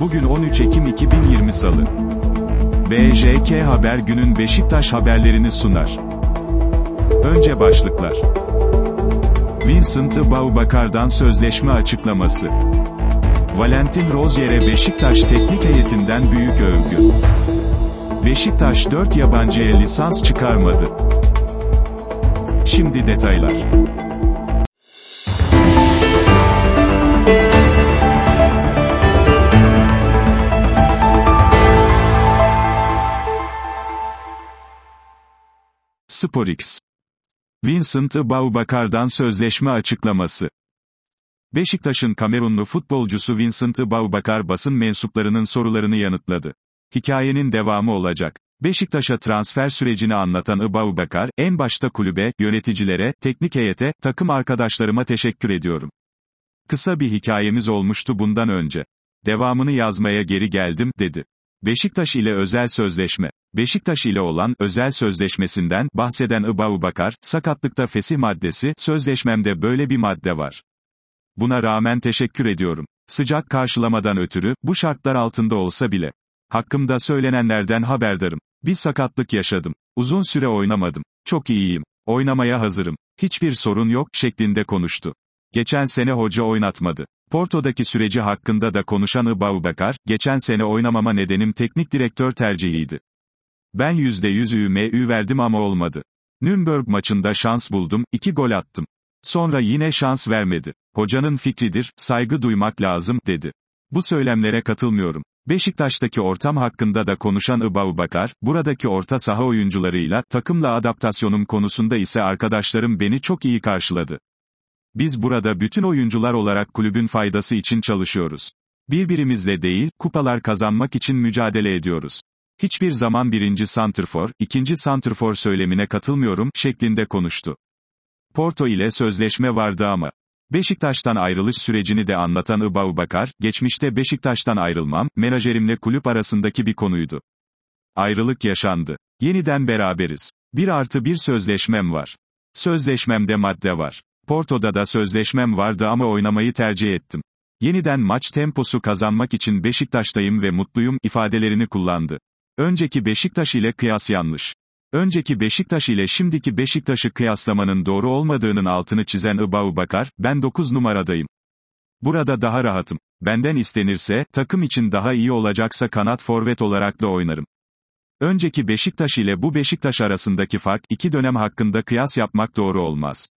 Bugün 13 Ekim 2020 Salı. BJK Haber günün Beşiktaş haberlerini sunar. Önce başlıklar. Vincent Baubakar'dan sözleşme açıklaması. Valentin Rozier'e Beşiktaş teknik heyetinden büyük övgü. Beşiktaş 4 yabancıya lisans çıkarmadı. Şimdi detaylar. SporX. Vincent Baubakar'dan sözleşme açıklaması. Beşiktaş'ın Kamerunlu futbolcusu Vincent Baubakar basın mensuplarının sorularını yanıtladı. Hikayenin devamı olacak. Beşiktaş'a transfer sürecini anlatan Baubakar, en başta kulübe, yöneticilere, teknik heyete, takım arkadaşlarıma teşekkür ediyorum. Kısa bir hikayemiz olmuştu bundan önce. Devamını yazmaya geri geldim, dedi. Beşiktaş ile özel sözleşme. Beşiktaş ile olan özel sözleşmesinden bahseden Baubakar, sakatlıkta fesih maddesi, sözleşmemde böyle bir madde var. Buna rağmen teşekkür ediyorum. Sıcak karşılamadan ötürü, bu şartlar altında olsa bile. Hakkımda söylenenlerden haberdarım. Bir sakatlık yaşadım. Uzun süre oynamadım. Çok iyiyim. Oynamaya hazırım. Hiçbir sorun yok, şeklinde konuştu. Geçen sene hoca oynatmadı. Porto'daki süreci hakkında da konuşan Baubakar, geçen sene oynamama nedenim teknik direktör tercihiydi. Ben %100 ÜMÜ verdim ama olmadı. Nürnberg maçında şans buldum, iki gol attım. Sonra yine şans vermedi. Hocanın fikridir, saygı duymak lazım, dedi. Bu söylemlere katılmıyorum. Beşiktaş'taki ortam hakkında da konuşan Baubakar, buradaki orta saha oyuncularıyla, takımla adaptasyonum konusunda ise arkadaşlarım beni çok iyi karşıladı. Biz burada bütün oyuncular olarak kulübün faydası için çalışıyoruz. Birbirimizle değil, kupalar kazanmak için mücadele ediyoruz. Hiçbir zaman birinci santrfor, ikinci santrfor söylemine katılmıyorum, şeklinde konuştu. Porto ile sözleşme vardı ama. Beşiktaş'tan ayrılış sürecini de anlatan Baubakar, geçmişte Beşiktaş'tan ayrılmam, menajerimle kulüp arasındaki bir konuydu. Ayrılık yaşandı. Yeniden beraberiz. Bir artı bir sözleşmem var. Sözleşmemde madde var. Porto'da da sözleşmem vardı ama oynamayı tercih ettim. Yeniden maç temposu kazanmak için Beşiktaş'tayım ve mutluyum ifadelerini kullandı. Önceki Beşiktaş ile kıyas yanlış. Önceki Beşiktaş ile şimdiki Beşiktaş'ı kıyaslamanın doğru olmadığının altını çizen Baubakar, ben 9 numaradayım. Burada daha rahatım. Benden istenirse, takım için daha iyi olacaksa kanat forvet olarak da oynarım. Önceki Beşiktaş ile bu Beşiktaş arasındaki fark, iki dönem hakkında kıyas yapmak doğru olmaz.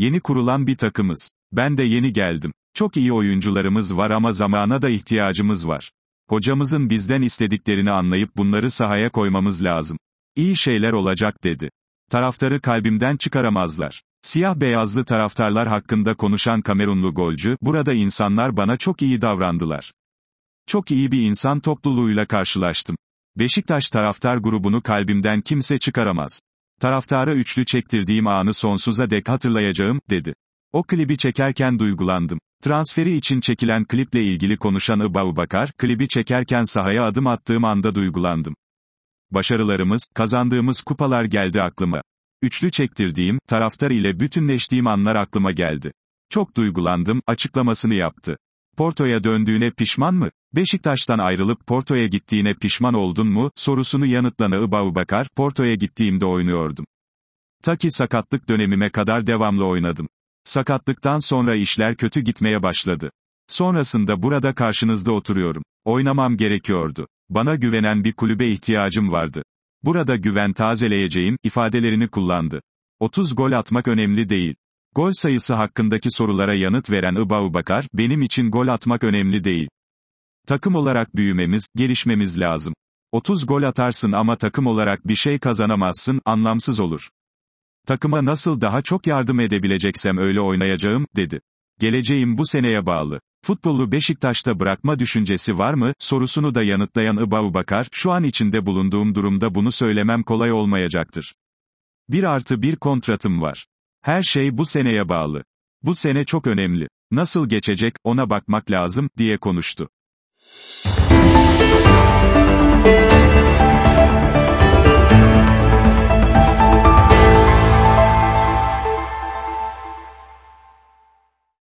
Yeni kurulan bir takımız. Ben de yeni geldim. Çok iyi oyuncularımız var ama zamana da ihtiyacımız var. Hocamızın bizden istediklerini anlayıp bunları sahaya koymamız lazım. İyi şeyler olacak dedi. Taraftarı kalbimden çıkaramazlar. Siyah beyazlı taraftarlar hakkında konuşan Kamerunlu golcü, burada insanlar bana çok iyi davrandılar. Çok iyi bir insan topluluğuyla karşılaştım. Beşiktaş taraftar grubunu kalbimden kimse çıkaramaz. Taraftara üçlü çektirdiğim anı sonsuza dek hatırlayacağım, dedi. O klibi çekerken duygulandım. Transferi için çekilen kliple ilgili konuşan Baubakar, klibi çekerken sahaya adım attığım anda duygulandım. Başarılarımız, kazandığımız kupalar geldi aklıma. Üçlü çektirdiğim, taraftar ile bütünleştiğim anlar aklıma geldi. Çok duygulandım, açıklamasını yaptı. Porto'ya döndüğüne pişman mı? Beşiktaş'tan ayrılıp Porto'ya gittiğine pişman oldun mu? sorusunu yanıtlanan Baubakar, Porto'ya gittiğimde oynuyordum. Ta ki sakatlık dönemime kadar devamlı oynadım. Sakatlıktan sonra işler kötü gitmeye başladı. Sonrasında burada karşınızda oturuyorum. Oynamam gerekiyordu. Bana güvenen bir kulübe ihtiyacım vardı. Burada güven tazeleyeceğim, ifadelerini kullandı. 30 gol atmak önemli değil. Gol sayısı hakkındaki sorulara yanıt veren Baubakar, benim için gol atmak önemli değil. Takım olarak büyümemiz, gelişmemiz lazım. 30 gol atarsın ama takım olarak bir şey kazanamazsın, anlamsız olur. Takıma nasıl daha çok yardım edebileceksem öyle oynayacağım, dedi. Geleceğim bu seneye bağlı. Futbolu Beşiktaş'ta bırakma düşüncesi var mı, sorusunu da yanıtlayan Baubakar, şu an içinde bulunduğum durumda bunu söylemem kolay olmayacaktır. Bir artı bir kontratım var. Her şey bu seneye bağlı. Bu sene çok önemli. Nasıl geçecek, ona bakmak lazım, diye konuştu.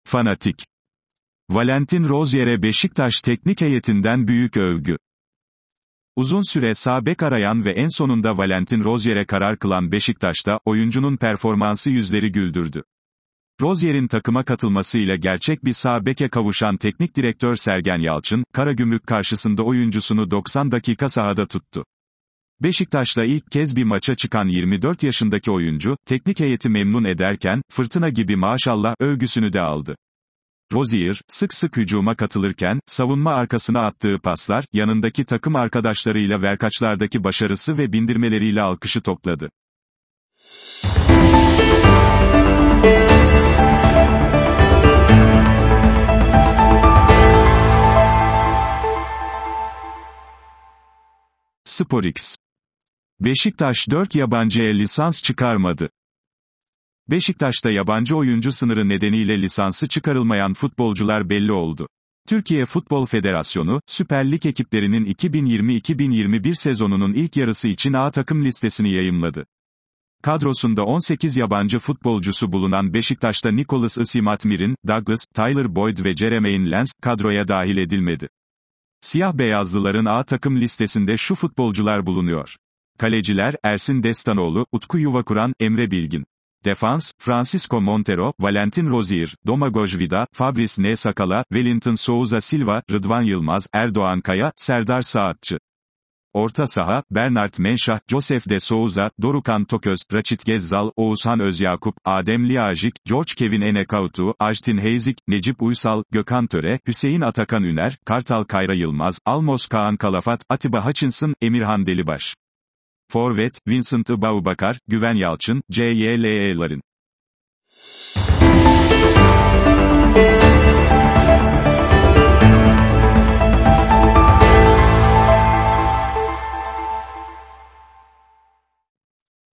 Fanatik Valentin Rozier'e Beşiktaş teknik heyetinden büyük övgü. Uzun süre sağ bek arayan ve en sonunda Valentin Rozier'e karar kılan Beşiktaş'ta, oyuncunun performansı yüzleri güldürdü. Rozier'in takıma katılmasıyla gerçek bir sağ beke kavuşan teknik direktör Sergen Yalçın, Karagümrük karşısında oyuncusunu 90 dakika sahada tuttu. Beşiktaş'la ilk kez bir maça çıkan 24 yaşındaki oyuncu, teknik heyeti memnun ederken, fırtına gibi maşallah övgüsünü de aldı. Rozier, sık sık hücuma katılırken, savunma arkasına attığı paslar, yanındaki takım arkadaşlarıyla verkaçlardaki başarısı ve bindirmeleriyle alkışı topladı. SporX Beşiktaş 4 yabancıya lisans çıkarmadı. Beşiktaş'ta yabancı oyuncu sınırı nedeniyle lisansı çıkarılmayan futbolcular belli oldu. Türkiye Futbol Federasyonu, Süper Lig ekiplerinin 2020-2021 sezonunun ilk yarısı için A takım listesini yayımladı. Kadrosunda 18 yabancı futbolcusu bulunan Beşiktaş'ta Nicholas Isimatmirin, Douglas, Tyler Boyd ve Jeremaine Lens, kadroya dahil edilmedi. Siyah beyazlıların A takım listesinde şu futbolcular bulunuyor. Kaleciler, Ersin Destanoğlu, Utku Yuvakuran, Emre Bilgin. Defans, Francisco Montero, Valentin Rozier, Domagoj Vida, Fabrice N. Sakala, Wellington Souza Silva, Rıdvan Yılmaz, Erdoğan Kaya, Serdar Saatçı. Orta saha, Bernard Menşah, Joseph de Souza, Dorukan Toköz, Raçit Gezzal, Oğuzhan Özyakup, Adem Liajik, George Kevin Enekautu, Ajtin Heyzik, Necip Uysal, Gökhan Töre, Hüseyin Atakan Üner, Kartal Kayra Yılmaz, Almos Kaan Kalafat, Atiba Hutchinson, Emirhan Delibaş. Forvet, Vincent Baubakar, Güven Yalçın, CYLE'ların.